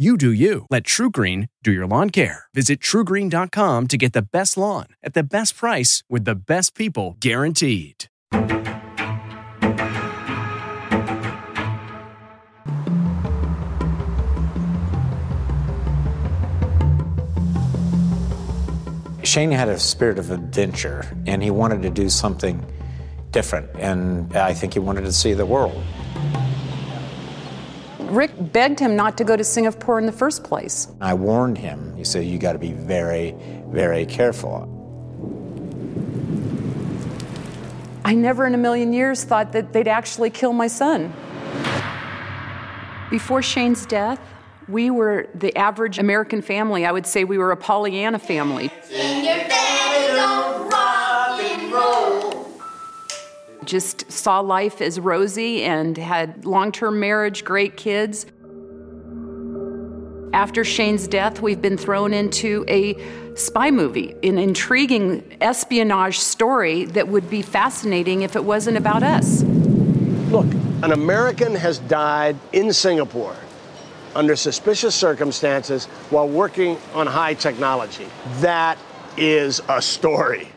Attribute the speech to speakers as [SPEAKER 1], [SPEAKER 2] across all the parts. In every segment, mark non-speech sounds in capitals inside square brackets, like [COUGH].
[SPEAKER 1] You do you. Let TruGreen do your lawn care. Visit trugreen.com to get the best lawn at the best price with the best people guaranteed.
[SPEAKER 2] Shane had a spirit of adventure and he wanted to do something different. And I think he wanted to see the world.
[SPEAKER 3] Rick begged him not to go to Singapore in the first place.
[SPEAKER 2] I warned him. He said, You got to be very, very careful.
[SPEAKER 3] I never in a million years thought that they'd actually kill my son. Before Shane's death, we were the average American family. I would say we were a Pollyanna family. Just saw life as rosy and had long term marriage, great kids. After Shane's death, we've been thrown into a spy movie, an intriguing espionage story that would be fascinating if it wasn't about us.
[SPEAKER 4] Look, an American has died in Singapore under suspicious circumstances while working on high technology. That is a story.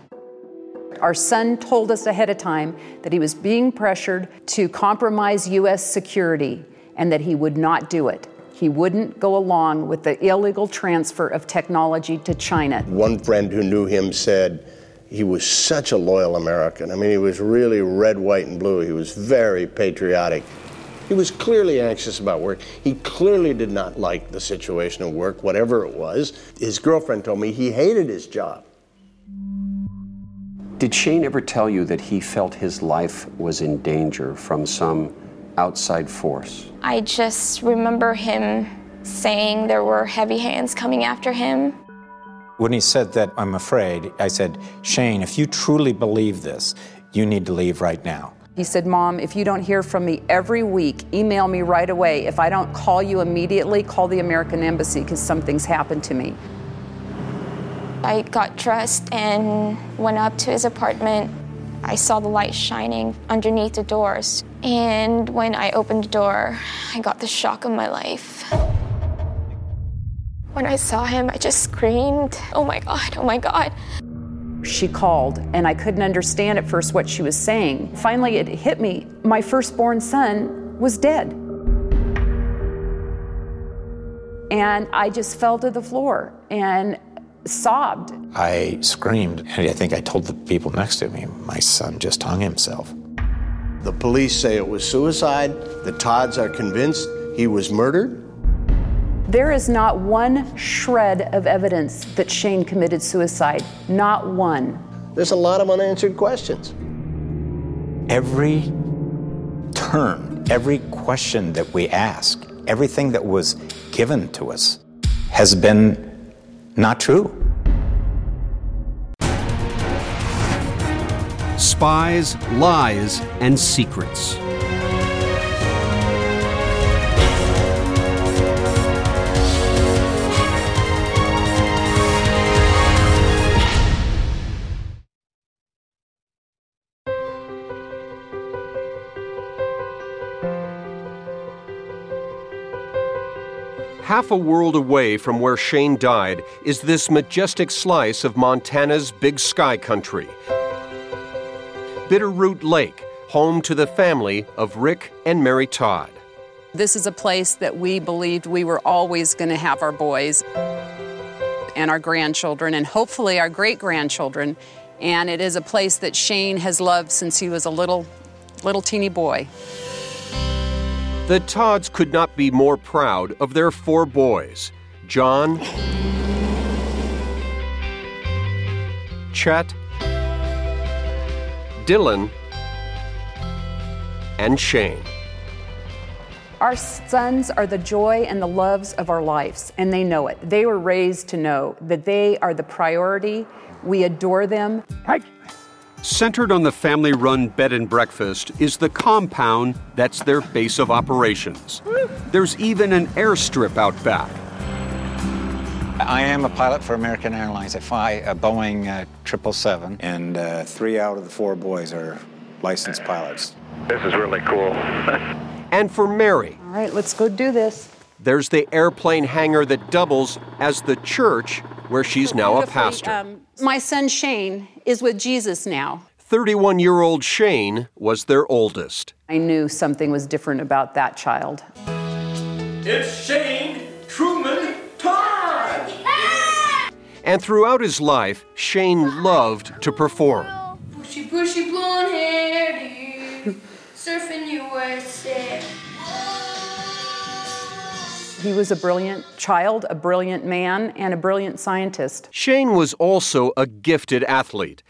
[SPEAKER 3] Our son told us ahead of time that he was being pressured to compromise U.S. security and that he would not do it. He wouldn't go along with the illegal transfer of technology to China.
[SPEAKER 4] One friend who knew him said he was such a loyal American. I mean, he was really red, white, and blue. He was very patriotic. He was clearly anxious about work. He clearly did not like the situation of work, whatever it was. His girlfriend told me he hated his job.
[SPEAKER 5] Did Shane ever tell you that he felt his life was in danger from some outside force?
[SPEAKER 6] I just remember him saying there were heavy hands coming after him.
[SPEAKER 2] When he said that, I'm afraid, I said, Shane, if you truly believe this, you need to leave right now.
[SPEAKER 3] He said, Mom, if you don't hear from me every week, email me right away. If I don't call you immediately, call the American Embassy because something's happened to me.
[SPEAKER 6] I got dressed and went up to his apartment. I saw the light shining underneath the doors. And when I opened the door, I got the shock of my life. When I saw him, I just screamed, Oh my God, oh my God.
[SPEAKER 3] She called, and I couldn't understand at first what she was saying. Finally, it hit me. My firstborn son was dead. And I just fell to the floor and sobbed.
[SPEAKER 2] I screamed, and I think I told the people next to me, my son just hung himself.
[SPEAKER 4] The police say it was suicide. The Todds are convinced he was murdered.
[SPEAKER 3] There is not one shred of evidence that Shane committed suicide. Not one.
[SPEAKER 4] There's a lot of unanswered questions.
[SPEAKER 2] Every turn, every question that we ask, everything that was given to us has been not true.
[SPEAKER 5] spies, lies, and secrets.
[SPEAKER 7] Half a world away from where Shane died is this majestic slice of Montana's Big Sky country. Bitterroot Lake, home to the family of Rick and Mary Todd.
[SPEAKER 3] This is a place that we believed we were always going to have our boys and our grandchildren, and hopefully our great grandchildren. And it is a place that Shane has loved since he was a little, little teeny boy.
[SPEAKER 7] The Todds could not be more proud of their four boys John, Chet, Dylan, and Shane.
[SPEAKER 3] Our sons are the joy and the loves of our lives, and they know it. They were raised to know that they are the priority. We adore them.
[SPEAKER 5] Centered on the family run bed and breakfast is the compound that's their base of operations. There's even an airstrip out back.
[SPEAKER 2] I am a pilot for American Airlines. I fly a Boeing uh, 777, and uh, three out of the four boys are licensed pilots.
[SPEAKER 8] This is really cool. [LAUGHS]
[SPEAKER 7] and for Mary.
[SPEAKER 3] All right, let's go do this.
[SPEAKER 7] There's the airplane hangar that doubles as the church where she's now a pastor. Um,
[SPEAKER 3] my son Shane is with Jesus now.
[SPEAKER 7] 31 year old Shane was their oldest.
[SPEAKER 3] I knew something was different about that child.
[SPEAKER 9] It's Shane Truman Todd!
[SPEAKER 7] And throughout his life, Shane loved to perform.
[SPEAKER 10] Bushy, bushy blonde hair, surfing USA.
[SPEAKER 3] He was a brilliant child, a brilliant man, and a brilliant scientist.
[SPEAKER 7] Shane was also a gifted athlete.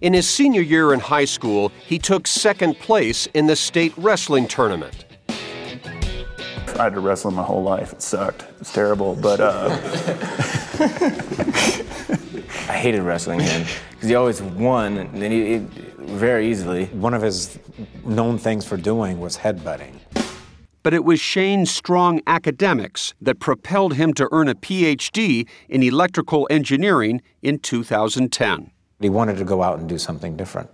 [SPEAKER 7] In his senior year in high school, he took second place in the state wrestling tournament.
[SPEAKER 11] I had to wrestle my whole life. It sucked. It's terrible, but uh... [LAUGHS]
[SPEAKER 12] I hated wrestling him because he always won, and then he, he very easily.
[SPEAKER 2] One of his known things for doing was headbutting
[SPEAKER 5] but it was Shane's strong academics that propelled him to earn a PhD in electrical engineering in 2010.
[SPEAKER 2] He wanted to go out and do something different.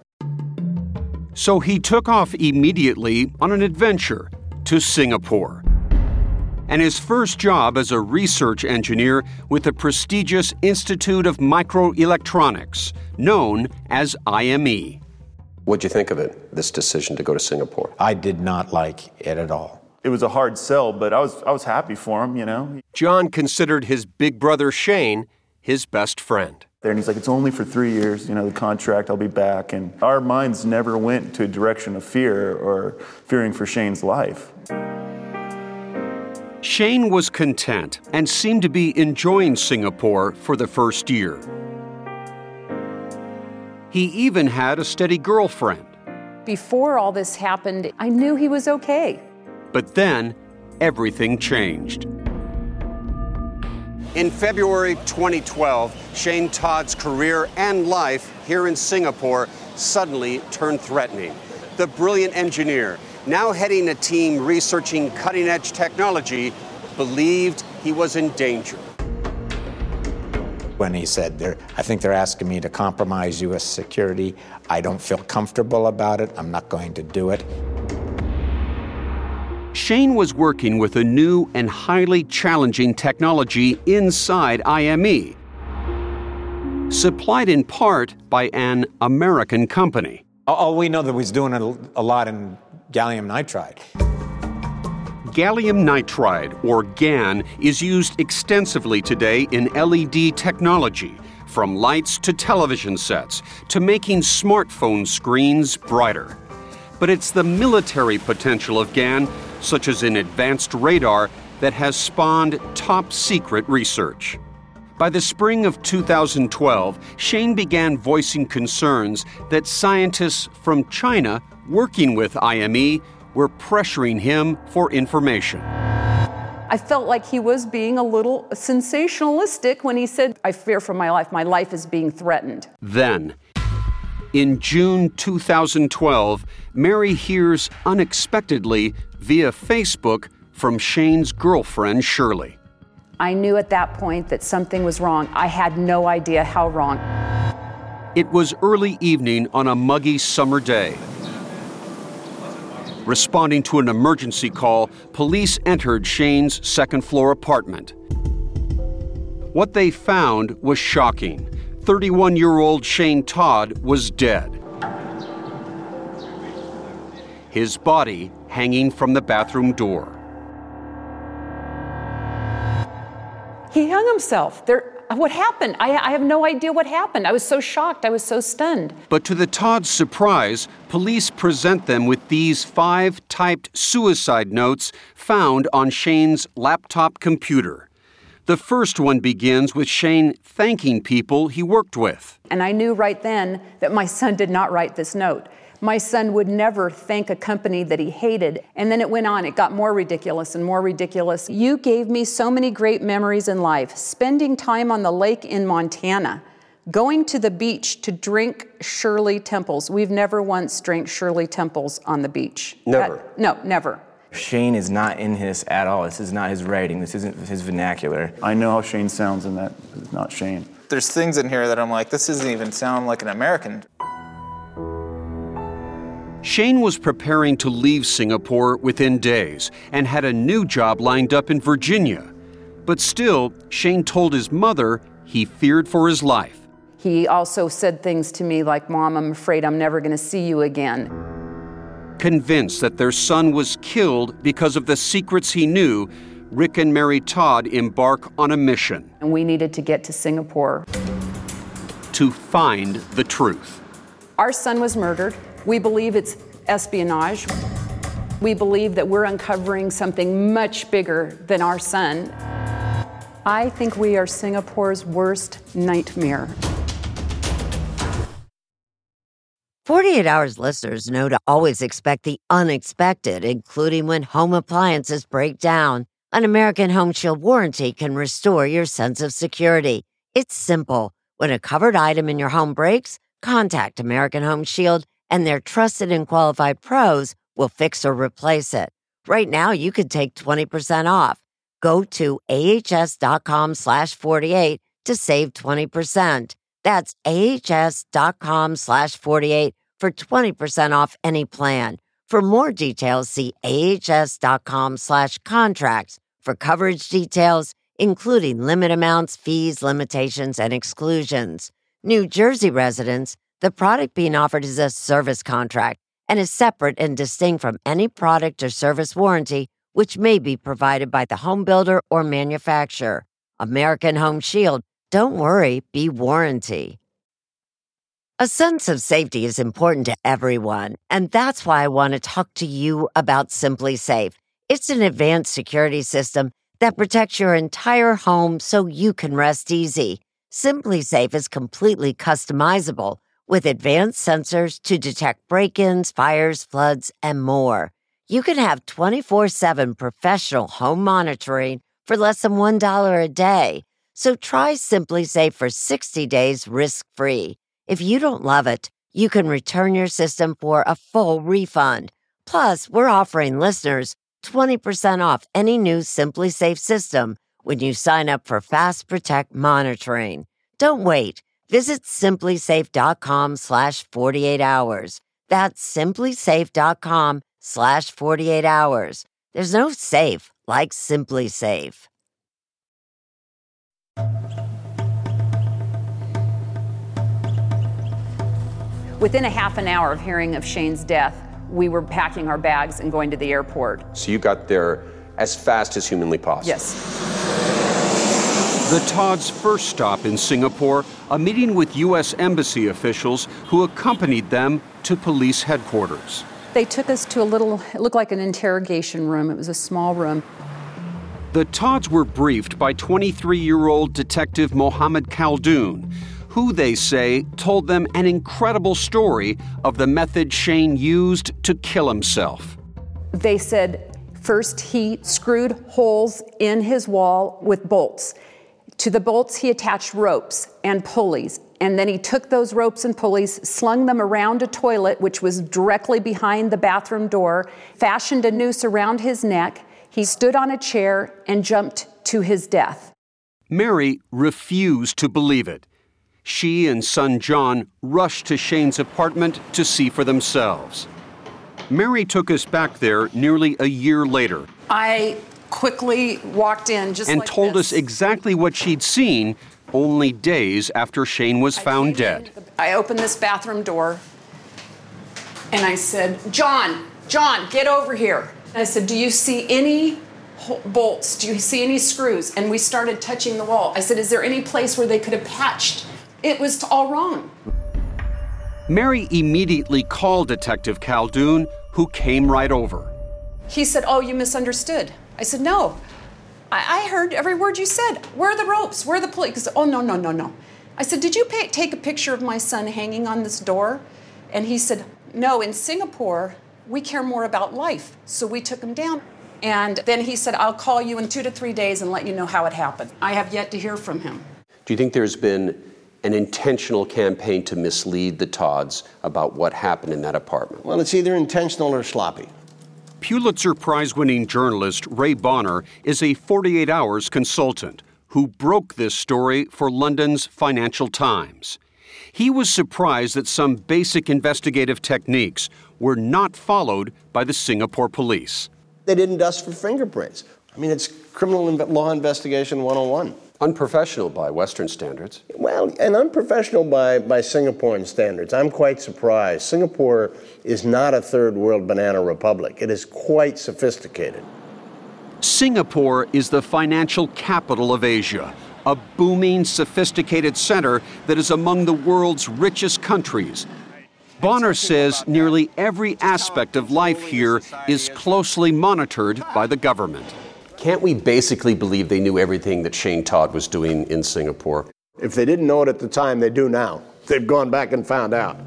[SPEAKER 5] So he took off immediately on an adventure to Singapore. And his first job as a research engineer with the prestigious Institute of Microelectronics, known as IME. What'd you think of it, this decision to go to Singapore?
[SPEAKER 2] I did not like it at all
[SPEAKER 11] it was a hard sell, but I was I was happy for him, you know.
[SPEAKER 7] John considered his big brother Shane his best friend.
[SPEAKER 11] There and he's like, it's only for three years, you know, the contract, I'll be back. And our minds never went to a direction of fear or fearing for Shane's life.
[SPEAKER 5] Shane was content and seemed to be enjoying Singapore for the first year. He even had a steady girlfriend.
[SPEAKER 3] Before all this happened, I knew he was okay.
[SPEAKER 5] But then, everything changed.
[SPEAKER 13] In February 2012, Shane Todd's career and life here in Singapore suddenly turned threatening. The brilliant engineer, now heading a team researching cutting edge technology, believed he was in danger.
[SPEAKER 2] When he said, I think they're asking me to compromise U.S. security, I don't feel comfortable about it, I'm not going to do it.
[SPEAKER 5] Shane was working with a new and highly challenging technology inside IME, supplied in part by an American company.
[SPEAKER 2] Oh, we know that he's doing a lot in gallium nitride.
[SPEAKER 5] Gallium nitride, or GaN, is used extensively today in LED technology, from lights to television sets to making smartphone screens brighter. But it's the military potential of GaN such as an advanced radar, that has spawned top secret research. By the spring of 2012, Shane began voicing concerns that scientists from China working with IME were pressuring him for information.
[SPEAKER 3] I felt like he was being a little sensationalistic when he said, I fear for my life, my life is being threatened.
[SPEAKER 5] Then, In June 2012, Mary hears unexpectedly via Facebook from Shane's girlfriend, Shirley.
[SPEAKER 3] I knew at that point that something was wrong. I had no idea how wrong.
[SPEAKER 5] It was early evening on a muggy summer day. Responding to an emergency call, police entered Shane's second floor apartment. What they found was shocking. 31 year old Shane Todd was dead. His body hanging from the bathroom door.
[SPEAKER 3] He hung himself. There, what happened? I, I, have no idea what happened. I was so shocked. I was so stunned.
[SPEAKER 5] But to the Todd's surprise, police present them with these five typed suicide notes found on Shane's laptop computer. The first one begins with Shane thanking people he worked with.
[SPEAKER 3] And I knew right then that my son did not write this note. My son would never thank a company that he hated. And then it went on. It got more ridiculous and more ridiculous. You gave me so many great memories in life. Spending time on the lake in Montana, going to the beach to drink Shirley Temples. We've never once drank Shirley Temples on the beach.
[SPEAKER 4] Never.
[SPEAKER 3] That, no, never.
[SPEAKER 12] Shane is not in this at all. This is not his writing. This isn't his vernacular.
[SPEAKER 11] I know how Shane sounds, and that is not Shane.
[SPEAKER 8] There's things in here that I'm like, this doesn't even sound like an American.
[SPEAKER 5] Shane was preparing to leave Singapore within days and had a new job lined up in Virginia. But still, Shane told his mother he feared for his life.
[SPEAKER 3] He also said things to me like, Mom, I'm afraid I'm never going to see you again.
[SPEAKER 5] Convinced that their son was killed because of the secrets he knew, Rick and Mary Todd embark on a mission.
[SPEAKER 3] And we needed to get to Singapore
[SPEAKER 5] to find the truth.
[SPEAKER 3] Our son was murdered. We believe it's espionage. We believe that we're uncovering something much bigger than our son. I think we are Singapore's worst nightmare.
[SPEAKER 14] 48 Hours listeners know to always expect the unexpected, including when home appliances break down. An American Home Shield warranty can restore your sense of security. It's simple. When a covered item in your home breaks, contact American Home Shield and their trusted and qualified pros will fix or replace it. Right now, you could take 20% off. Go to ahs.com slash 48 to save 20%. That's ahs.com slash 48 for 20% off any plan. For more details, see ahs.com slash contracts for coverage details, including limit amounts, fees, limitations, and exclusions. New Jersey residents the product being offered is a service contract and is separate and distinct from any product or service warranty which may be provided by the home builder or manufacturer. American Home Shield, don't worry, be warranty. A sense of safety is important to everyone, and that's why I want to talk to you about SimpliSafe. It's an advanced security system that protects your entire home so you can rest easy. SimpliSafe is completely customizable with advanced sensors to detect break ins, fires, floods, and more. You can have 24 7 professional home monitoring for less than $1 a day. So try SimpliSafe for 60 days risk free. If you don't love it, you can return your system for a full refund. Plus, we're offering listeners 20% off any new SimpliSafe system when you sign up for Fast Protect monitoring. Don't wait. Visit simplisafe.com slash 48 hours. That's simplisafe.com slash 48 hours. There's no safe like SimpliSafe.
[SPEAKER 3] Within a half an hour of hearing of Shane's death, we were packing our bags and going to the airport.
[SPEAKER 7] So you got there as fast as humanly possible?
[SPEAKER 3] Yes.
[SPEAKER 5] The Todd's first stop in Singapore, a meeting with U.S. Embassy officials who accompanied them to police headquarters.
[SPEAKER 3] They took us to a little, it looked like an interrogation room. It was a small room.
[SPEAKER 5] The Todds were briefed by 23 year old Detective Mohammed Khaldoon, who they say told them an incredible story of the method Shane used to kill himself.
[SPEAKER 3] They said first he screwed holes in his wall with bolts. To the bolts, he attached ropes and pulleys And then he took those ropes and pulleys, slung them around a toilet, which was directly behind the bathroom door, fashioned a noose around his neck. He stood on a chair and jumped to his death.
[SPEAKER 5] Mary refused to believe it. She and son John rushed to Shane's apartment to see for themselves. Mary took us back there nearly a year later.
[SPEAKER 3] I quickly walked in just
[SPEAKER 5] and
[SPEAKER 3] like
[SPEAKER 5] told
[SPEAKER 3] this.
[SPEAKER 5] us exactly what she'd seen only days after Shane was found dead.
[SPEAKER 3] I opened this bathroom door and I said, John, John, get over here. And I said, Do you see any bolts? Do you see any screws? And we started touching the wall. I said, Is there any place where they could have patched? It was all wrong.
[SPEAKER 5] Mary immediately called Detective Khaldoon, who came right over.
[SPEAKER 3] He said, Oh, you misunderstood. I said, No. I, I heard every word you said. Where are the ropes? Where are the police? He said, Oh, no, no, no, no. I said, Did you pay, take a picture of my son hanging on this door? And he said, No, in Singapore, we care more about life. So we took him down. And then he said, I'll call you in two to three days and let you know how it happened. I have yet to hear from him.
[SPEAKER 13] Do you think there's been an intentional campaign to mislead the Todds about what happened in that apartment?
[SPEAKER 4] Well, it's either intentional or sloppy.
[SPEAKER 5] Pulitzer Prize winning journalist Ray Bonner is a 48 Hours consultant who broke this story for London's Financial Times. He was surprised that some basic investigative techniques were not followed by the Singapore police.
[SPEAKER 4] They didn't dust for fingerprints. I mean, it's criminal inv- law investigation 101.
[SPEAKER 13] Unprofessional by Western standards.
[SPEAKER 4] Well, and unprofessional by, by Singaporean standards. I'm quite surprised. Singapore is not a third world banana republic, it is quite sophisticated.
[SPEAKER 5] Singapore is the financial capital of Asia, a booming, sophisticated center that is among the world's richest countries. Bonner says nearly every aspect of life here is closely monitored by the government.
[SPEAKER 13] Can't we basically believe they knew everything that Shane Todd was doing in Singapore?
[SPEAKER 4] If they didn't know it at the time, they do now. They've gone back and found out.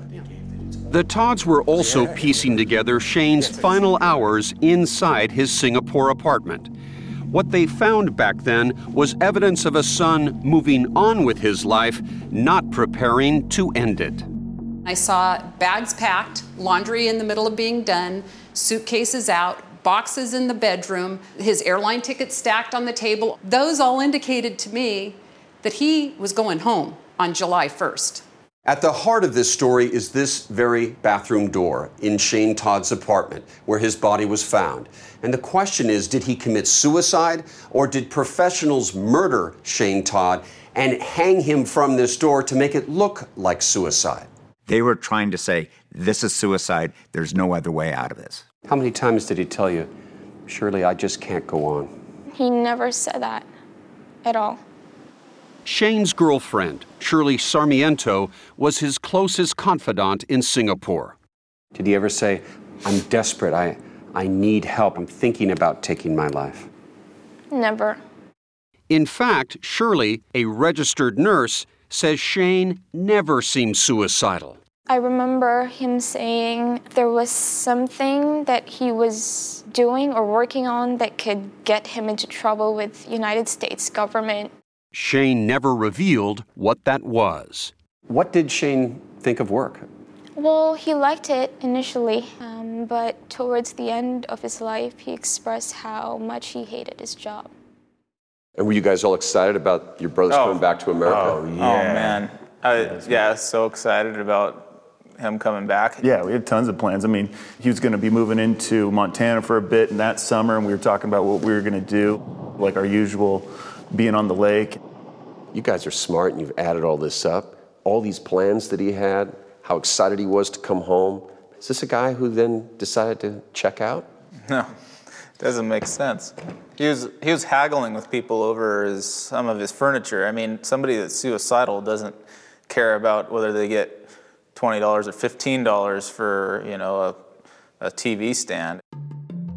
[SPEAKER 5] The Todds were also piecing together Shane's final hours inside his Singapore apartment. What they found back then was evidence of a son moving on with his life, not preparing to end it.
[SPEAKER 3] I saw bags packed, laundry in the middle of being done, suitcases out, boxes in the bedroom, his airline tickets stacked on the table. Those all indicated to me that he was going home on July 1st.
[SPEAKER 13] At the heart of this story is this very bathroom door in Shane Todd's apartment where his body was found. And the question is did he commit suicide or did professionals murder Shane Todd and hang him from this door to make it look like suicide?
[SPEAKER 15] They were trying to say, this is suicide. There's no other way out of this.
[SPEAKER 13] How many times did he tell you, Shirley, I just can't go on?
[SPEAKER 6] He never said that at all.
[SPEAKER 5] Shane's girlfriend, Shirley Sarmiento, was his closest confidant in Singapore.
[SPEAKER 13] Did he ever say, I'm desperate, I, I need help, I'm thinking about taking my life?
[SPEAKER 6] Never.
[SPEAKER 5] In fact, Shirley, a registered nurse, says Shane never seemed suicidal.
[SPEAKER 6] I remember him saying there was something that he was doing or working on that could get him into trouble with United States government.
[SPEAKER 5] Shane never revealed what that was.
[SPEAKER 13] What did Shane think of work?
[SPEAKER 6] Well, he liked it initially, um, but towards the end of his life, he expressed how much he hated his job.
[SPEAKER 13] And were you guys all excited about your brothers
[SPEAKER 8] Oh.
[SPEAKER 13] coming back to America?
[SPEAKER 8] Oh, yeah. oh man. I, yeah, so excited about him coming back.
[SPEAKER 11] Yeah, we had tons of plans. I mean, he was going to be moving into Montana for a bit in that summer, and we were talking about what we were going to do, like our usual being on the lake.
[SPEAKER 13] You guys are smart and you've added all this up. All these plans that he had, how excited he was to come home. Is this a guy who then decided to check out? [LAUGHS]
[SPEAKER 8] No, doesn't make sense. He was he was haggling with people over his, some of his furniture. I mean, somebody that's suicidal doesn't care about whether they get twenty dollars or fifteen dollars for you know a, a TV stand.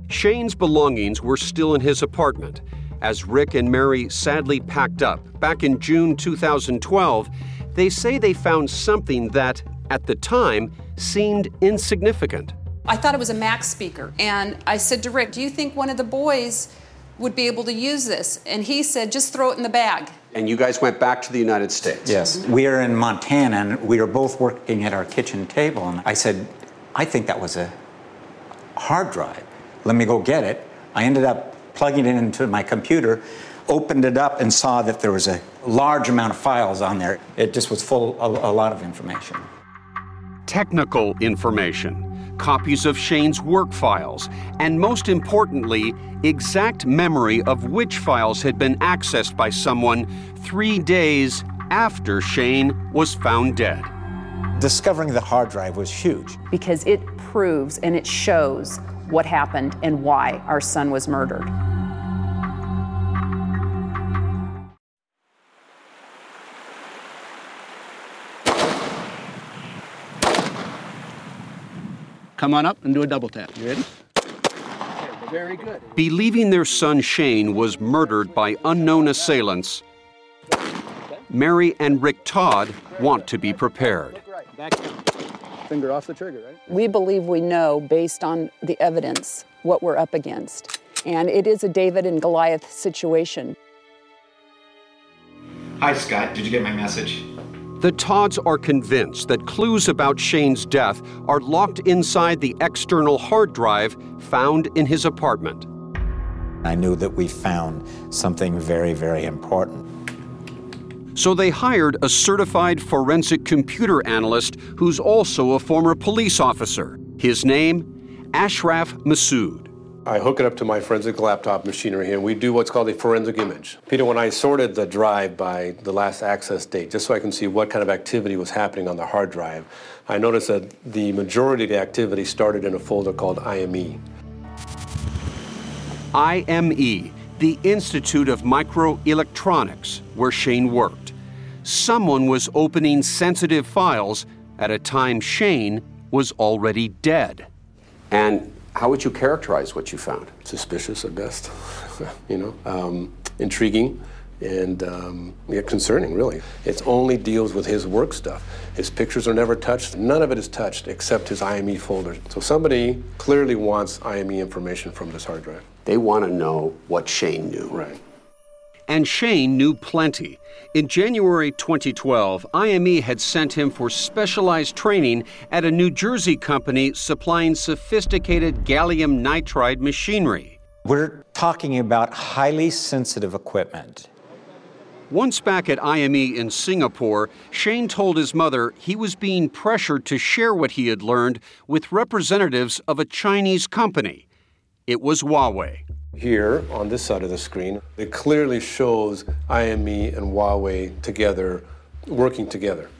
[SPEAKER 5] Shane's belongings were still in his apartment. As Rick and Mary sadly packed up back in June 2012, they say they found something that, at the time, seemed insignificant.
[SPEAKER 3] I thought it was a Mac speaker. And I said to Rick, Do you think one of the boys would be able to use this. And he said, just throw it in the bag.
[SPEAKER 13] And you guys went back to the United States?
[SPEAKER 2] Yes. Mm-hmm. We are in Montana and we were both working at our kitchen table. And I said, I think that was a hard drive. Let me go get it. I ended up plugging it into my computer, opened it up, and saw that there was a large amount of files on there. It just was full of a lot of information.
[SPEAKER 5] Technical information copies of Shane's work files, and most importantly, exact memory of which files had been accessed by someone three days after Shane was found dead.
[SPEAKER 2] Discovering the hard drive was huge.
[SPEAKER 3] Because it proves and it shows what happened and why our son was murdered.
[SPEAKER 16] Come on up and do a double tap. You ready? Very good.
[SPEAKER 5] Believing their son Shane was murdered by unknown assailants, Mary and Rick Todd want to be prepared.
[SPEAKER 16] Finger off the trigger, right?
[SPEAKER 3] We believe we know, based on the evidence, what we're up against. And it is a David and Goliath situation.
[SPEAKER 17] Hi, Scott. Did you get my message?
[SPEAKER 5] The Todds are convinced that clues about Shane's death are locked inside the external hard drive found in his apartment.
[SPEAKER 2] I knew that we found something very, very important.
[SPEAKER 5] So they hired a certified forensic computer analyst who's also a former police officer. His name, Ashraf Massoud.
[SPEAKER 18] I hook it up to my forensic laptop machinery here, and we do what's called a forensic image. Peter, when I sorted the drive by the last access date, just so I can see what kind of activity was happening on the hard drive, I noticed that the majority of the activity started in a folder called IME.
[SPEAKER 5] IME, the Institute of Microelectronics, where Shane worked. Someone was opening sensitive files at a time Shane was already dead.
[SPEAKER 13] And how would you characterize what you found?
[SPEAKER 18] Suspicious at best, [LAUGHS] you know, um, intriguing and um, yeah, concerning, really. It only deals with his work stuff. His pictures are never touched. None of it is touched except his IME folder. So somebody clearly wants IME information from this hard drive.
[SPEAKER 13] They want to know what Shane knew.
[SPEAKER 18] Right.
[SPEAKER 5] And Shane knew plenty. In January 2012, IME had sent him for specialized training at a New Jersey company supplying sophisticated gallium nitride machinery.
[SPEAKER 2] We're talking about highly sensitive equipment.
[SPEAKER 5] Once back at IME in Singapore, Shane told his mother he was being pressured to share what he had learned with representatives of a Chinese company. It was Huawei.
[SPEAKER 18] Here on this side of the screen, it clearly shows IME and Huawei together, working together.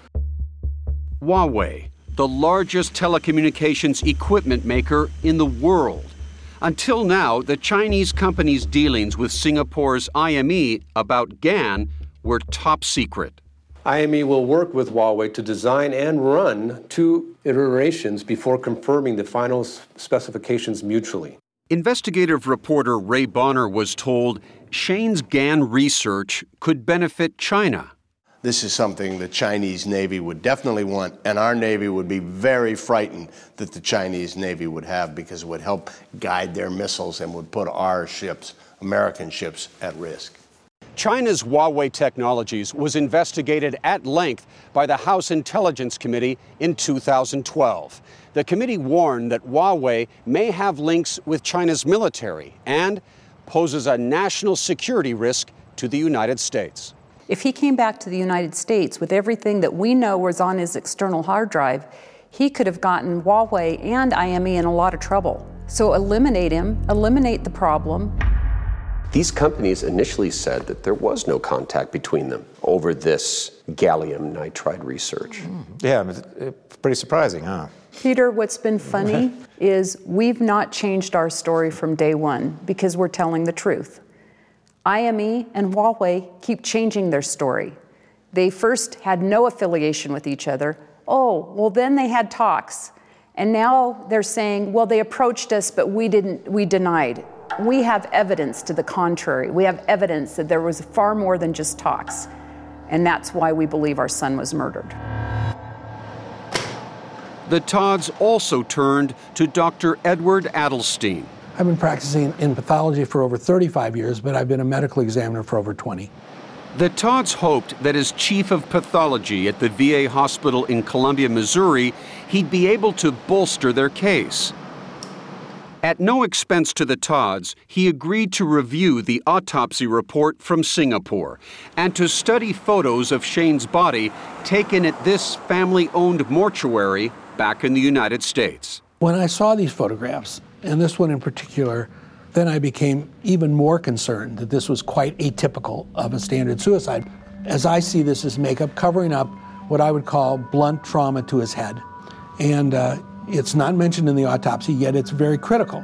[SPEAKER 5] Huawei, the largest telecommunications equipment maker in the world. Until now, the Chinese company's dealings with Singapore's IME about GAN were top secret.
[SPEAKER 18] IME will work with Huawei to design and run two iterations before confirming the final specifications mutually.
[SPEAKER 5] Investigative reporter Ray Bonner was told Shane's GAN research could benefit China.
[SPEAKER 4] This is something the Chinese Navy would definitely want, and our Navy would be very frightened that the Chinese Navy would have because it would help guide their missiles and would put our ships, American ships, at risk.
[SPEAKER 5] China's Huawei Technologies was investigated at length by the House Intelligence Committee in 2012. The committee warned that Huawei may have links with China's military and poses a national security risk to the United States.
[SPEAKER 3] If he came back to the United States with everything that we know was on his external hard drive, he could have gotten Huawei and IME in a lot of trouble. So eliminate him, eliminate the problem.
[SPEAKER 13] These companies initially said that there was no contact between them over this gallium nitride research. Mm-hmm.
[SPEAKER 2] Yeah, pretty surprising, huh?
[SPEAKER 3] Peter, what's been funny [LAUGHS] is we've not changed our story from day one because we're telling the truth. IME and Huawei keep changing their story. They first had no affiliation with each other. Oh, well, then they had talks. And now they're saying, well, they approached us, but we didn't, we denied. We have evidence to the contrary. We have evidence that there was far more than just talks. And that's why we believe our son was murdered.
[SPEAKER 5] The Todds also turned to Dr. Edward Adelstein.
[SPEAKER 19] I've been practicing in pathology for over 35 years, but I've been a medical examiner for over 20.
[SPEAKER 5] The Todds hoped that as chief of pathology at the VA hospital in Columbia, Missouri, he'd be able to bolster their case. At no expense to the Todds, he agreed to review the autopsy report from Singapore and to study photos of Shane's body taken at this family owned mortuary back in the United States.
[SPEAKER 19] When I saw these photographs, and this one in particular, then I became even more concerned that this was quite atypical of a standard suicide. As I see this as makeup covering up what I would call blunt trauma to his head. And uh, it's not mentioned in the autopsy, yet it's very critical.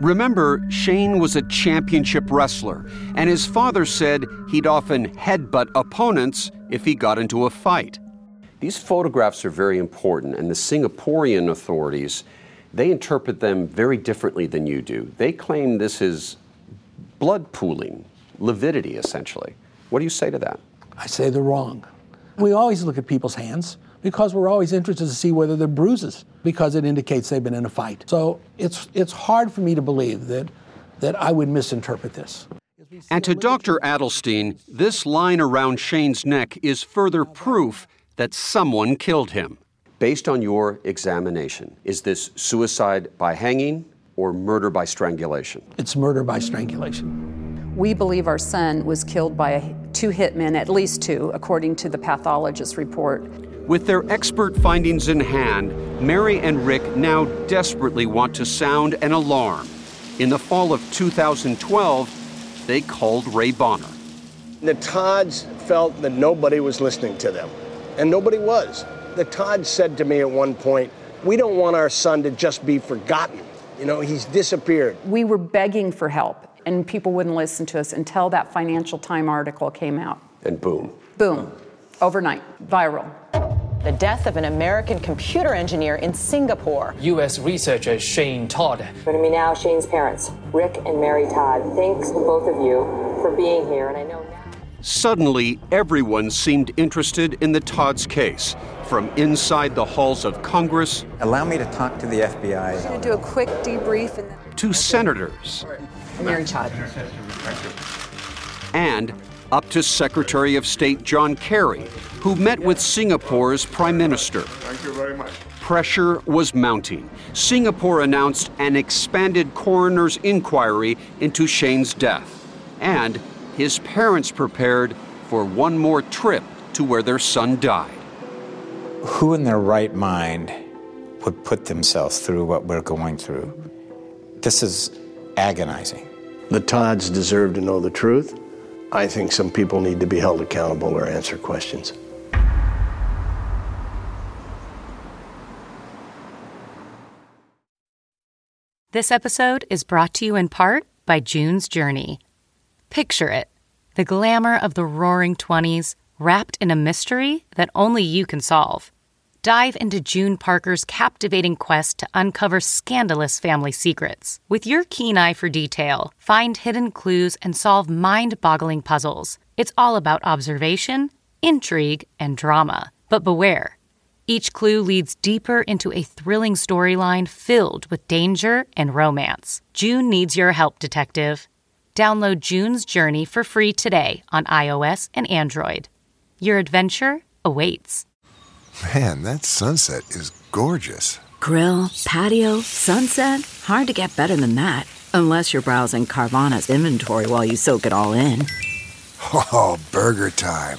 [SPEAKER 5] Remember, Shane was a championship wrestler, and his father said he'd often headbutt opponents if he got into a fight.
[SPEAKER 7] These photographs are very important, and the Singaporean authorities they interpret them very differently than you do. They claim this is blood pooling, lividity, essentially. What do you say to that?
[SPEAKER 19] I say they're wrong. We always look at people's hands because we're always interested to see whether they're bruises because it indicates they've been in a fight. So it's, it's hard for me to believe that, that I would misinterpret this.
[SPEAKER 5] And to Dr. Adelstein, this line around Shane's neck is further proof that someone killed him.
[SPEAKER 7] Based on your examination, is this suicide by hanging or murder by strangulation?
[SPEAKER 19] It's murder by strangulation.
[SPEAKER 3] We believe our son was killed by two hitmen, at least two, according to the pathologist's report.
[SPEAKER 5] With their expert findings in hand, Mary and Rick now desperately want to sound an alarm. In the fall of 2012, they called Ray Bonner.
[SPEAKER 4] The Todds felt that nobody was listening to them, and nobody was. The Todd said to me at one point, We don't want our son to just be forgotten. You know, he's disappeared.
[SPEAKER 3] We were begging for help, and people wouldn't listen to us until that Financial Time article came out.
[SPEAKER 7] And boom.
[SPEAKER 3] Boom. Overnight. Viral.
[SPEAKER 20] The death of an American computer engineer in Singapore.
[SPEAKER 21] U.S. researcher Shane Todd.
[SPEAKER 22] Joining me now, Shane's parents, Rick and Mary Todd. Thanks to both of you for being here, and I know now.
[SPEAKER 5] Suddenly, everyone seemed interested in the Todd's case from inside the halls of Congress.
[SPEAKER 2] Allow me to talk to the FBI.
[SPEAKER 3] I'm going to do a quick debrief and then.
[SPEAKER 5] To senators.
[SPEAKER 3] Mary Todd.
[SPEAKER 5] And up to Secretary of State John Kerry, who met with Singapore's Prime Minister.
[SPEAKER 23] Thank you very much.
[SPEAKER 5] Pressure was mounting. Singapore announced an expanded coroner's inquiry into Shane's death. And his parents prepared for one more trip to where their son died
[SPEAKER 2] who in their right mind would put themselves through what we're going through? This is agonizing.
[SPEAKER 4] The Todds deserve to know the truth. I think some people need to be held accountable or answer questions.
[SPEAKER 24] This episode is brought to you in part by June's Journey. Picture it the glamour of the roaring 20s wrapped in a mystery that only you can solve. Dive into June Parker's captivating quest to uncover scandalous family secrets. With your keen eye for detail, find hidden clues and solve mind boggling puzzles. It's all about observation, intrigue, and drama. But beware. Each clue leads deeper into a thrilling storyline filled with danger and romance. June needs your help, detective. Download June's Journey for free today on iOS and Android. Your adventure awaits.
[SPEAKER 25] Man, that sunset is gorgeous.
[SPEAKER 26] Grill, patio, sunset. Hard to get better than that. Unless you're browsing Carvana's inventory while you soak it all in. [LAUGHS]
[SPEAKER 25] Oh, burger time.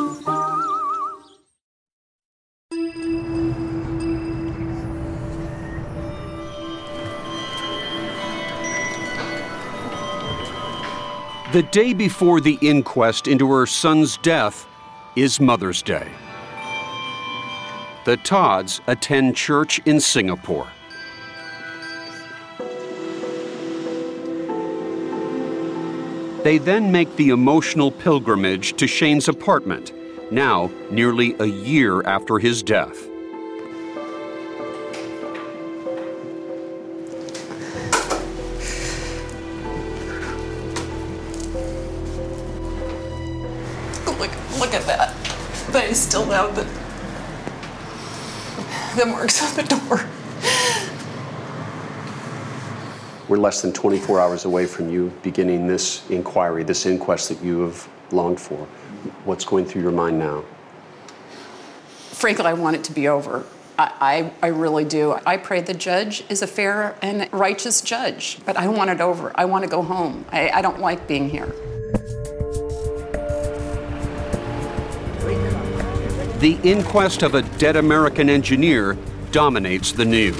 [SPEAKER 5] The day before the inquest into her son's death is Mother's Day. The Todds attend church in Singapore. They then make the emotional pilgrimage to Shane's apartment, now nearly a year after his death.
[SPEAKER 27] The marks on the door.
[SPEAKER 7] We're less than 24 hours away from you beginning this inquiry, this inquest that you have longed for. What's going through your mind now?
[SPEAKER 27] Frankly, I want it to be over. I, I, I really do. I pray the judge is a fair and righteous judge, but I want it over. I want to go home. I, I don't like being here.
[SPEAKER 5] The inquest of a dead American engineer dominates the news.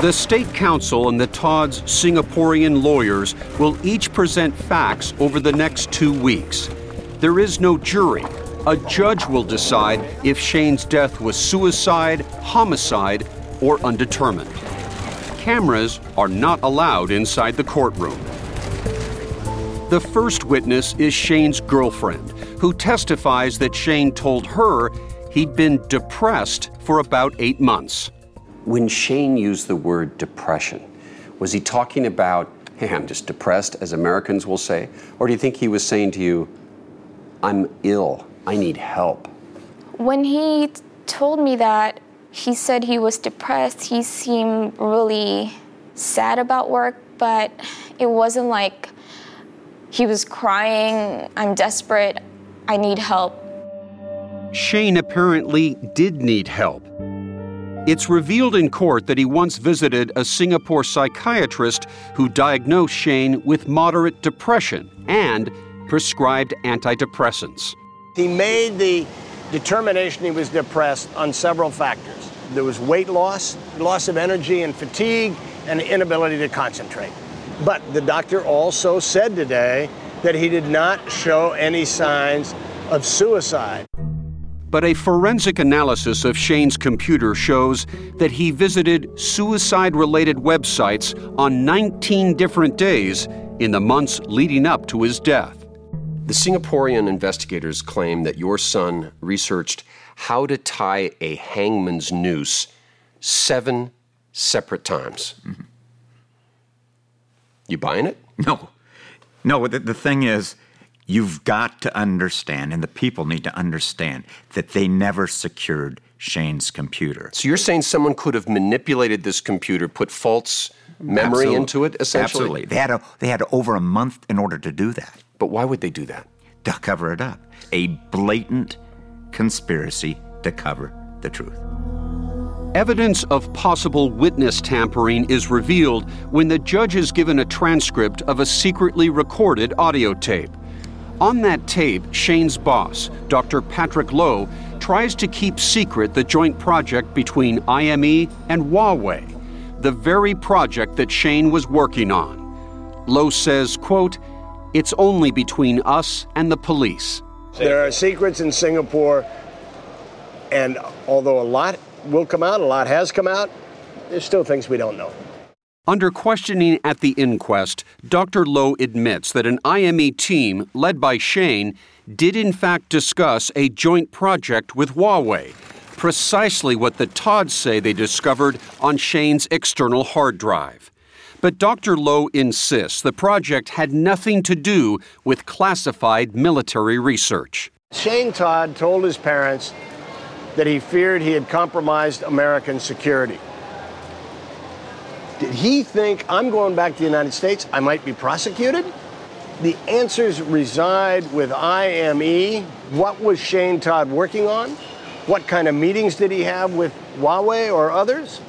[SPEAKER 5] The State Counsel and the Todd's Singaporean lawyers will each present facts over the next two weeks. There is no jury. A judge will decide if Shane's death was suicide, homicide, or undetermined. Cameras are not allowed inside the courtroom. The first witness is Shane's girlfriend, who testifies that Shane told her he'd been depressed for about eight months.
[SPEAKER 7] When Shane used the word depression, was he talking about, hey, I'm just depressed, as Americans will say? Or do you think he was saying to you, I'm ill, I need help?
[SPEAKER 6] When he t- told me that, he said he was depressed. He seemed really sad about work, but it wasn't like he was crying, I'm desperate, I need help.
[SPEAKER 5] Shane apparently did need help. It's revealed in court that he once visited a Singapore psychiatrist who diagnosed Shane with moderate depression and prescribed antidepressants.
[SPEAKER 4] He made the determination he was depressed on several factors. There was weight loss, loss of energy and fatigue, and inability to concentrate. But the doctor also said today that he did not show any signs of suicide.
[SPEAKER 5] But a forensic analysis of Shane's computer shows that he visited suicide related websites on 19 different days in the months leading up to his death.
[SPEAKER 7] The Singaporean investigators claim that your son researched how to tie a hangman's noose seven separate times.
[SPEAKER 28] Mm-hmm.
[SPEAKER 7] You buying it?
[SPEAKER 28] No. No, the, the thing is, you've got to understand, and the people need to understand, that they never secured Shane's computer.
[SPEAKER 7] So you're saying someone could have manipulated this computer, put false memory
[SPEAKER 28] Absolute-
[SPEAKER 7] into it, essentially?
[SPEAKER 28] Absolutely. They had, a, they had over a month in order to do that.
[SPEAKER 7] But why would they do that?
[SPEAKER 28] To cover it up. A blatant conspiracy to cover the truth.
[SPEAKER 5] Evidence of possible witness tampering is revealed when the judge is given a transcript of a secretly recorded audio tape. On that tape, Shane's boss, Dr. Patrick Lo, tries to keep secret the joint project between IME and Huawei, the very project that Shane was working on. Lo says, quote, "It's only between us and the police."
[SPEAKER 4] There are secrets in Singapore, and although a lot will come out, a lot has come out, there's still things we don't know.
[SPEAKER 5] Under questioning at the inquest, Dr. Lo admits that an IME team, led by Shane, did in fact discuss a joint project with Huawei, precisely what the Todds say they discovered on Shane's external hard drive. But Dr. Lo insists the project had nothing to do with classified military research.
[SPEAKER 4] Shane Todd told his parents that he feared he had compromised American security. Did he think I'm going back to the United States, I might be prosecuted? The answers reside with IME. What was Shane Todd working on? What kind of meetings did he have with Huawei or others?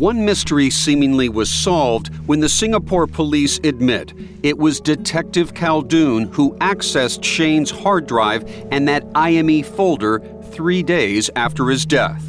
[SPEAKER 5] One mystery seemingly was solved when the Singapore police admit it was Detective Khaldoon who accessed Shane's hard drive and that IME folder three days after his death.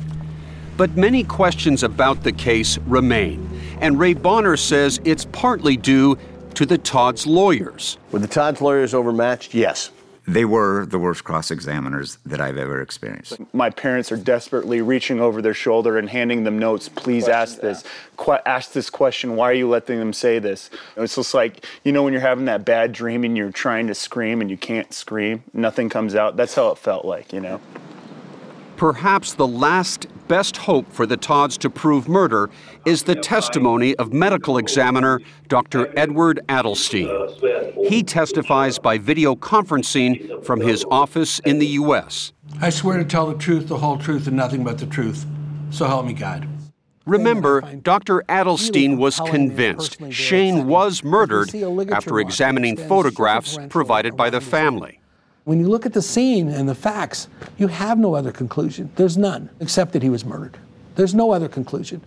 [SPEAKER 5] But many questions about the case remain, and Ray Bonner says it's partly due to the Todd's lawyers.
[SPEAKER 4] Were the Todd's lawyers overmatched? Yes.
[SPEAKER 28] They were the worst cross examiners that I've ever experienced.
[SPEAKER 11] My parents are desperately reaching over their shoulder and handing them notes. Please ask this. Qu- ask this question. Why are you letting them say this? It's just like you know when you're having that bad dream and you're trying to scream and you can't scream. Nothing comes out. That's how it felt like. You know.
[SPEAKER 5] Perhaps the last best hope for the Todds to prove murder is the testimony of medical examiner Dr. Edward Adelstein. He testifies by video conferencing from his office in the U.S.
[SPEAKER 19] I swear to tell the truth, the whole truth, and nothing but the truth. So help me God.
[SPEAKER 5] Remember, Dr. Adelstein was convinced Shane was murdered after examining photographs provided by the family.
[SPEAKER 19] When you look at the scene and the facts, you have no other conclusion. There's none, except that he was murdered. There's no other conclusion.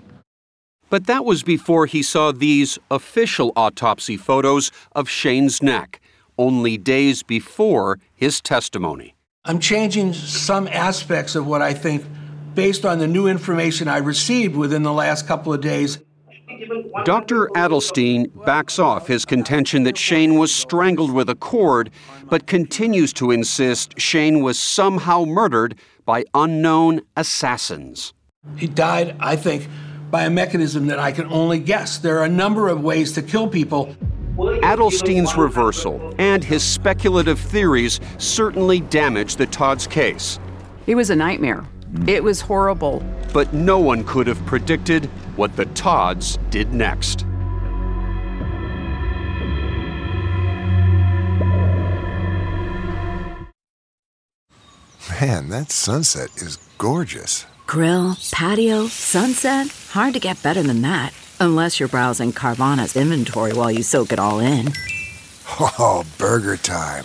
[SPEAKER 5] But that was before he saw these official autopsy photos of Shane's neck, only days before his testimony.
[SPEAKER 19] I'm changing some aspects of what I think based on the new information I received within the last couple of days.
[SPEAKER 5] Dr. Adelstein backs off his contention that Shane was strangled with a cord, but continues to insist Shane was somehow murdered by unknown assassins.
[SPEAKER 19] He died, I think, by a mechanism that I can only guess. There are a number of ways to kill people.
[SPEAKER 5] Adelstein's reversal and his speculative theories certainly damaged the Todd's case.
[SPEAKER 3] It was a nightmare. Mm. It was horrible.
[SPEAKER 5] But no one could have predicted what the Todds did next.
[SPEAKER 25] Man, that sunset is gorgeous.
[SPEAKER 26] Grill, patio, sunset. Hard to get better than that. Unless you're browsing Carvana's inventory while you soak it all in. [LAUGHS]
[SPEAKER 25] Oh, burger time.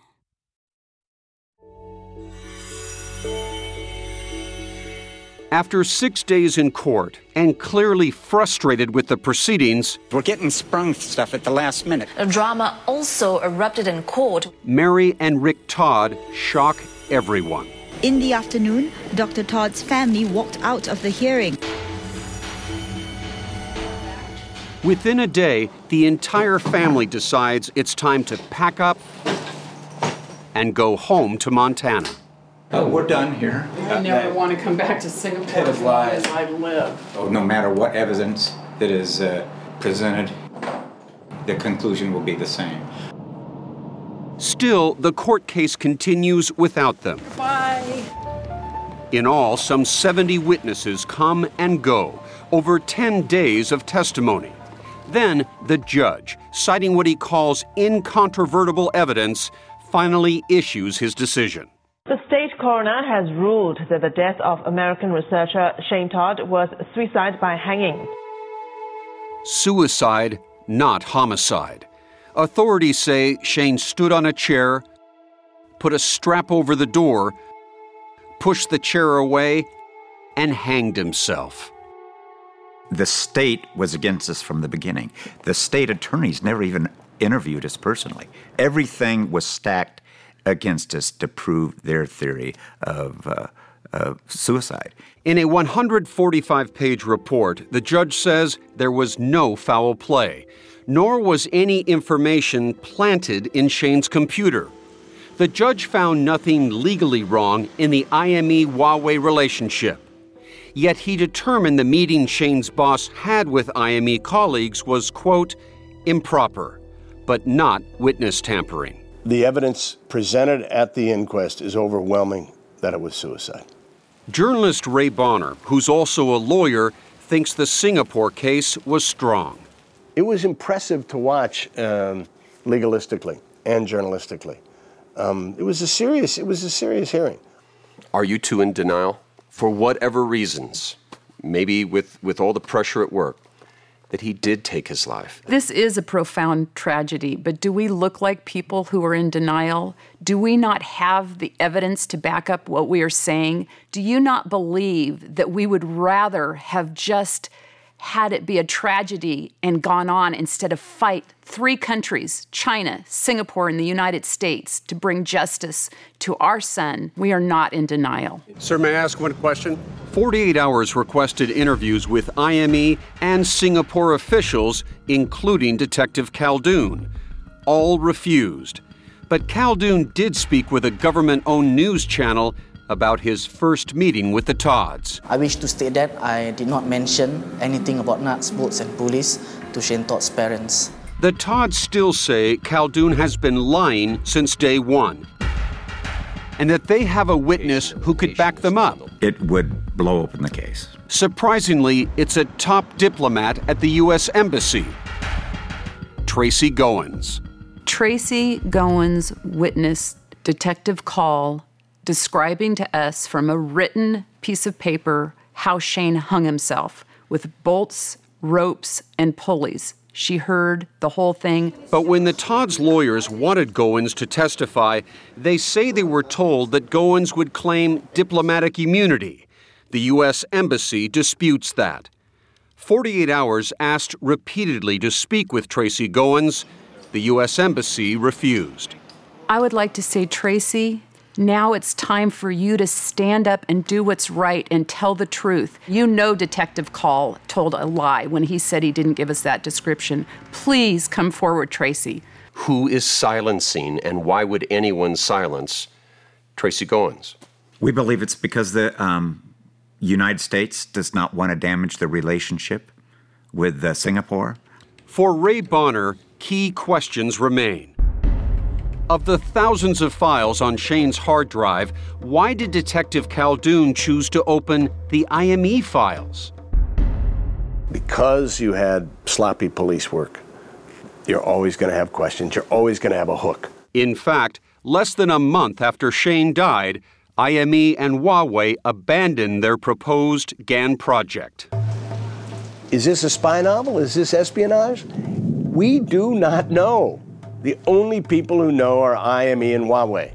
[SPEAKER 5] After six days in court and clearly frustrated with the proceedings,
[SPEAKER 2] we're getting sprung stuff at the last minute.
[SPEAKER 29] A drama also erupted in court.
[SPEAKER 5] Mary and Rick Todd shock everyone.
[SPEAKER 30] In the afternoon, Dr. Todd's family walked out of the hearing.
[SPEAKER 5] Within a day, the entire family decides it's time to pack up and go home to Montana.
[SPEAKER 2] Oh, we're done here.
[SPEAKER 27] I never want to come back to Singapore as long as I live.
[SPEAKER 2] Oh, no matter what evidence that is uh, presented, the conclusion will be the same.
[SPEAKER 5] Still, the court case continues without them.
[SPEAKER 27] Bye.
[SPEAKER 5] In all, some 70 witnesses come and go over 10 days of testimony. Then, the judge, citing what he calls incontrovertible evidence, finally issues his decision.
[SPEAKER 31] The state coroner has ruled that the death of American researcher Shane Todd was suicide by hanging.
[SPEAKER 5] Suicide, not homicide. Authorities say Shane stood on a chair, put a strap over the door, pushed the chair away, and hanged himself.
[SPEAKER 28] The state was against us from the beginning. The state attorneys never even interviewed us personally. Everything was stacked against us to prove their theory of, uh, of suicide.
[SPEAKER 5] In a 145 page report, the judge says there was no foul play, nor was any information planted in Shane's computer. The judge found nothing legally wrong in the IME Huawei relationship. Yet he determined the meeting Shane's boss had with IME colleagues was, quote, improper, but not witness tampering.
[SPEAKER 4] The evidence presented at the inquest is overwhelming that it was suicide.
[SPEAKER 5] Journalist Ray Bonner, who's also a lawyer, thinks the Singapore case was strong.
[SPEAKER 4] It was impressive to watch um, legalistically and journalistically. Um, it was a serious. It was a serious hearing.
[SPEAKER 7] Are you two in denial? For whatever reasons, maybe with, with all the pressure at work, that he did take his life.
[SPEAKER 3] This is a profound tragedy, but do we look like people who are in denial? Do we not have the evidence to back up what we are saying? Do you not believe that we would rather have just had it be a tragedy and gone on instead of fight three countries, China, Singapore, and the United States, to bring justice to our son. We are not in denial.
[SPEAKER 5] Sir, may I ask one question? 48 Hours requested interviews with IME and Singapore officials, including Detective Khaldoon. All refused. But Khaldoon did speak with a government owned news channel about his first meeting with the Todds.
[SPEAKER 32] I wish to state that I did not mention anything about nuts, bolts, and pulleys to Shane Todd's parents.
[SPEAKER 5] The Todds still say Khaldoon has been lying since day one, and that they have a witness who could back them up.
[SPEAKER 28] It would blow open the case.
[SPEAKER 5] Surprisingly, it's a top diplomat at the U.S. Embassy, Tracy Goins.
[SPEAKER 3] Tracy Goins witnessed Detective Call describing to us from a written piece of paper how Shane hung himself with bolts, ropes, and pulleys. She heard the whole thing.
[SPEAKER 5] But when the Todd's lawyers wanted Goins to testify, they say they were told that Goins would claim diplomatic immunity. The U.S. Embassy disputes that. 48 Hours asked repeatedly to speak with Tracy Goins. The U.S. Embassy refused.
[SPEAKER 3] I would like to say, Tracy, now it's time for you to stand up and do what's right and tell the truth. You know, Detective Call told a lie when he said he didn't give us that description. Please come forward, Tracy.
[SPEAKER 7] Who is silencing, and why would anyone silence Tracy Goins?
[SPEAKER 28] We believe it's because the um, United States does not want to damage the relationship with uh, Singapore.
[SPEAKER 5] For Ray Bonner, key questions remain. Of the thousands of files on Shane's hard drive, why did Detective Khaldoon choose to open the IME files?
[SPEAKER 4] Because you had sloppy police work, you're always going to have questions. You're always going to have a hook.
[SPEAKER 5] In fact, less than a month after Shane died, IME and Huawei abandoned their proposed GAN project.
[SPEAKER 4] Is this a spy novel? Is this espionage? We do not know. The only people who know are IME and Huawei.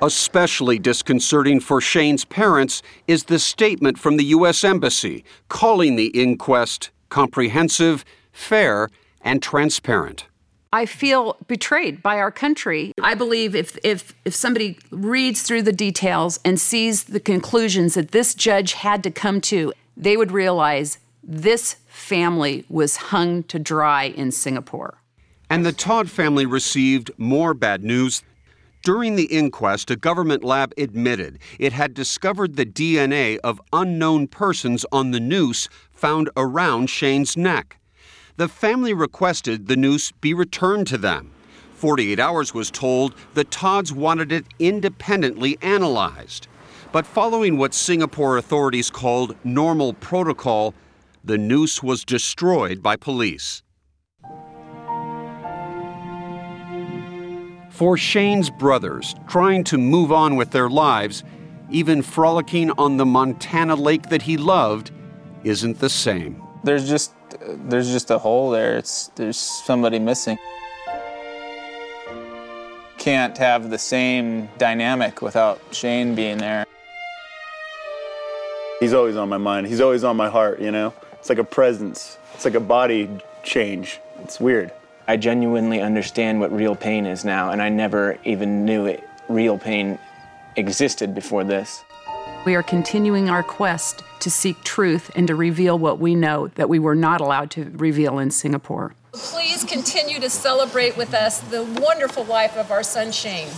[SPEAKER 5] Especially disconcerting for Shane's parents is the statement from the U.S. Embassy calling the inquest comprehensive, fair, and transparent.
[SPEAKER 3] I feel betrayed by our country. I believe if, if, if somebody reads through the details and sees the conclusions that this judge had to come to, they would realize this family was hung to dry in Singapore.
[SPEAKER 5] And the Todd family received more bad news. During the inquest, a government lab admitted it had discovered the DNA of unknown persons on the noose found around Shane's neck. The family requested the noose be returned to them. 48 Hours was told the Todds wanted it independently analyzed. But following what Singapore authorities called normal protocol, the noose was destroyed by police. For Shane's brothers, trying to move on with their lives, even frolicking on the Montana lake that he loved, isn't the same.
[SPEAKER 33] There's just there's just a hole there. It's there's somebody missing. Can't have the same dynamic without Shane being there.
[SPEAKER 11] He's always on my mind. He's always on my heart, you know? It's like a presence. It's like a body change. It's weird.
[SPEAKER 34] I genuinely understand what real pain is now, and I never even knew it, real pain existed before this.
[SPEAKER 3] We are continuing our quest to seek truth and to reveal what we know that we were not allowed to reveal in Singapore.
[SPEAKER 27] Please continue to celebrate with us the wonderful life of our son Shane.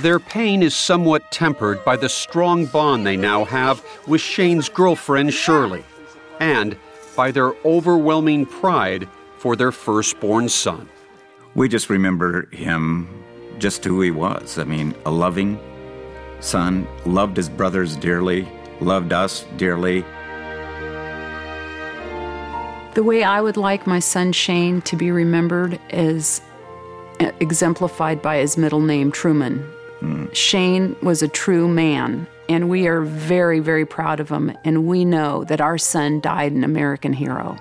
[SPEAKER 5] Their pain is somewhat tempered by the strong bond they now have with Shane's girlfriend, Shirley, and by their overwhelming pride for their firstborn son.
[SPEAKER 28] We just remember him just who he was. I mean, a loving son, loved his brothers dearly, loved us dearly.
[SPEAKER 3] The way I would like my son Shane to be remembered is exemplified by his middle name, Truman. Mm. Shane was a true man, And we are very, very proud of him. And we know that our son died an American hero.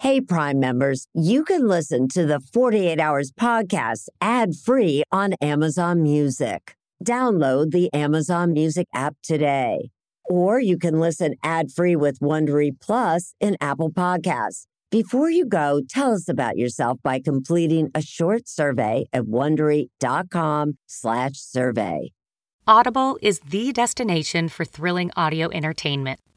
[SPEAKER 14] Hey, Prime members, you can listen to the 48 Hours podcast ad free on Amazon Music. Download the Amazon Music app today. Or you can listen ad free with Wondery Plus in Apple Podcasts. Before you go, tell us about yourself by completing a short survey at wondery.com/slash survey.
[SPEAKER 24] Audible is the destination for thrilling audio entertainment.